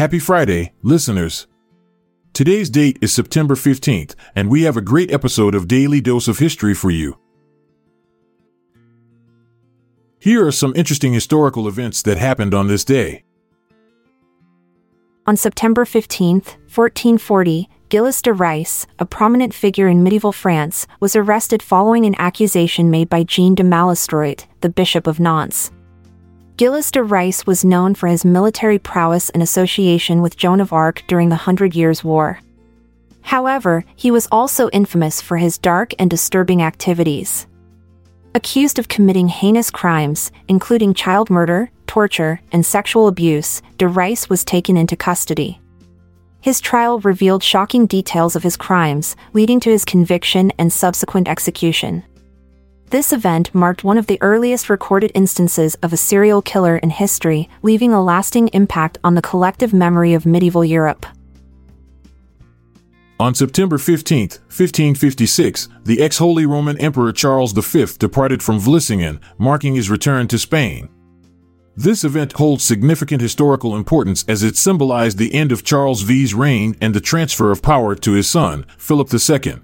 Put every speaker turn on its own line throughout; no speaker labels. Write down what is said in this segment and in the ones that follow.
Happy Friday, listeners. Today's date is September 15th, and we have a great episode of Daily Dose of History for you. Here are some interesting historical events that happened on this day.
On September 15, 1440, Gilles de Rais, a prominent figure in medieval France, was arrested following an accusation made by Jean de Malestroit, the Bishop of Nantes. Gilles de Rais was known for his military prowess and association with Joan of Arc during the Hundred Years' War. However, he was also infamous for his dark and disturbing activities. Accused of committing heinous crimes, including child murder, torture, and sexual abuse, de Rais was taken into custody. His trial revealed shocking details of his crimes, leading to his conviction and subsequent execution. This event marked one of the earliest recorded instances of a serial killer in history, leaving a lasting impact on the collective memory of medieval Europe.
On September 15, 1556, the ex-Holy Roman Emperor Charles V departed from Vlissingen, marking his return to Spain. This event holds significant historical importance as it symbolized the end of Charles V's reign and the transfer of power to his son, Philip II.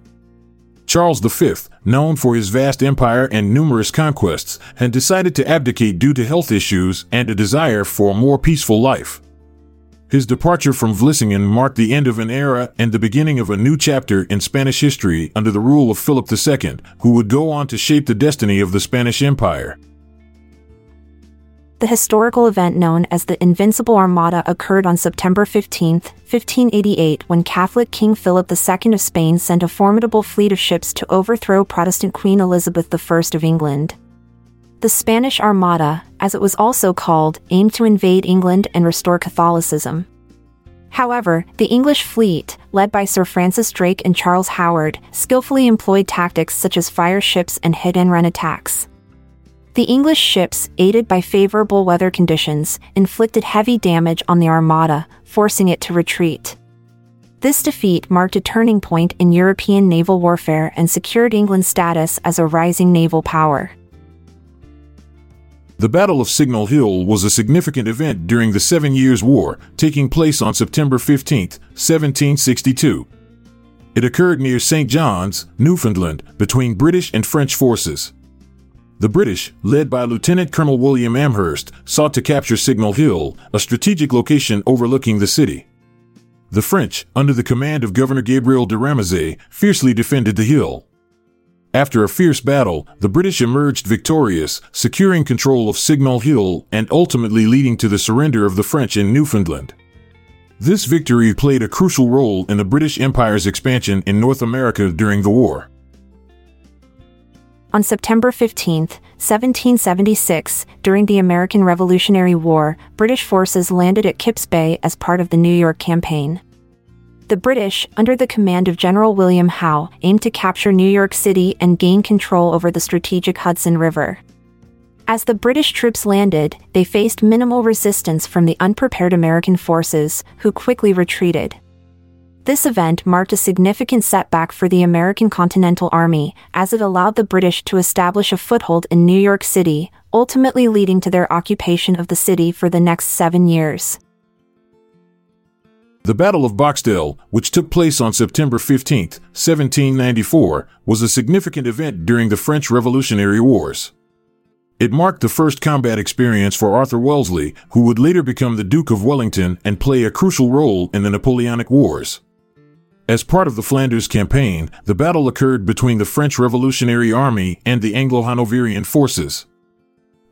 Charles V, known for his vast empire and numerous conquests, had decided to abdicate due to health issues and a desire for a more peaceful life. His departure from Vlissingen marked the end of an era and the beginning of a new chapter in Spanish history under the rule of Philip II, who would go on to shape the destiny of the Spanish Empire.
The historical event known as the Invincible Armada occurred on September 15, 1588, when Catholic King Philip II of Spain sent a formidable fleet of ships to overthrow Protestant Queen Elizabeth I of England. The Spanish Armada, as it was also called, aimed to invade England and restore Catholicism. However, the English fleet, led by Sir Francis Drake and Charles Howard, skillfully employed tactics such as fire ships and hit and run attacks. The English ships, aided by favorable weather conditions, inflicted heavy damage on the Armada, forcing it to retreat. This defeat marked a turning point in European naval warfare and secured England's status as a rising naval power.
The Battle of Signal Hill was a significant event during the Seven Years' War, taking place on September 15, 1762. It occurred near St. John's, Newfoundland, between British and French forces. The British, led by Lieutenant Colonel William Amherst, sought to capture Signal Hill, a strategic location overlooking the city. The French, under the command of Governor Gabriel de Ramezay, fiercely defended the hill. After a fierce battle, the British emerged victorious, securing control of Signal Hill and ultimately leading to the surrender of the French in Newfoundland. This victory played a crucial role in the British Empire's expansion in North America during the war.
On September 15, 1776, during the American Revolutionary War, British forces landed at Kips Bay as part of the New York Campaign. The British, under the command of General William Howe, aimed to capture New York City and gain control over the strategic Hudson River. As the British troops landed, they faced minimal resistance from the unprepared American forces, who quickly retreated. This event marked a significant setback for the American Continental Army, as it allowed the British to establish a foothold in New York City, ultimately leading to their occupation of the city for the next seven years.
The Battle of Boxtel, which took place on September 15, 1794, was a significant event during the French Revolutionary Wars. It marked the first combat experience for Arthur Wellesley, who would later become the Duke of Wellington and play a crucial role in the Napoleonic Wars. As part of the Flanders campaign, the battle occurred between the French Revolutionary Army and the Anglo-Hanoverian forces.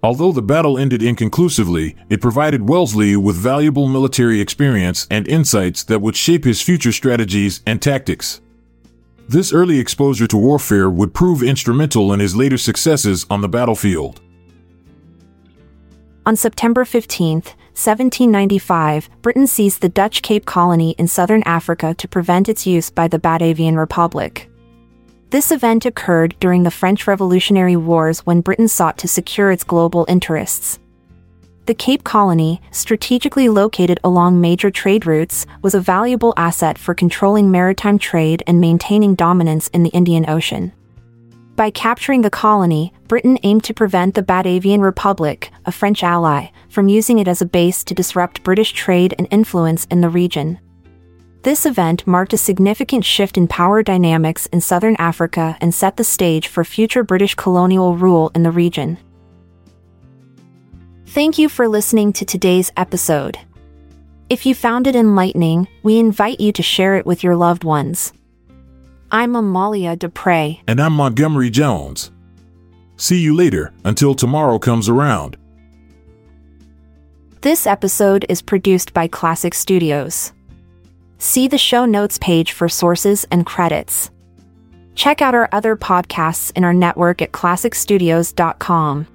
Although the battle ended inconclusively, it provided Wellesley with valuable military experience and insights that would shape his future strategies and tactics. This early exposure to warfare would prove instrumental in his later successes on the battlefield.
On September 15, 1795, Britain seized the Dutch Cape Colony in southern Africa to prevent its use by the Batavian Republic. This event occurred during the French Revolutionary Wars when Britain sought to secure its global interests. The Cape Colony, strategically located along major trade routes, was a valuable asset for controlling maritime trade and maintaining dominance in the Indian Ocean. By capturing the colony, Britain aimed to prevent the Batavian Republic, a French ally, from using it as a base to disrupt British trade and influence in the region. This event marked a significant shift in power dynamics in southern Africa and set the stage for future British colonial rule in the region. Thank you for listening to today's episode. If you found it enlightening, we invite you to share it with your loved ones. I'm Amalia Dupre.
And I'm Montgomery Jones. See you later, until tomorrow comes around.
This episode is produced by Klassic Studios. See the show notes page for sources and credits. Check out our other podcasts in our network at klassicstudios.com.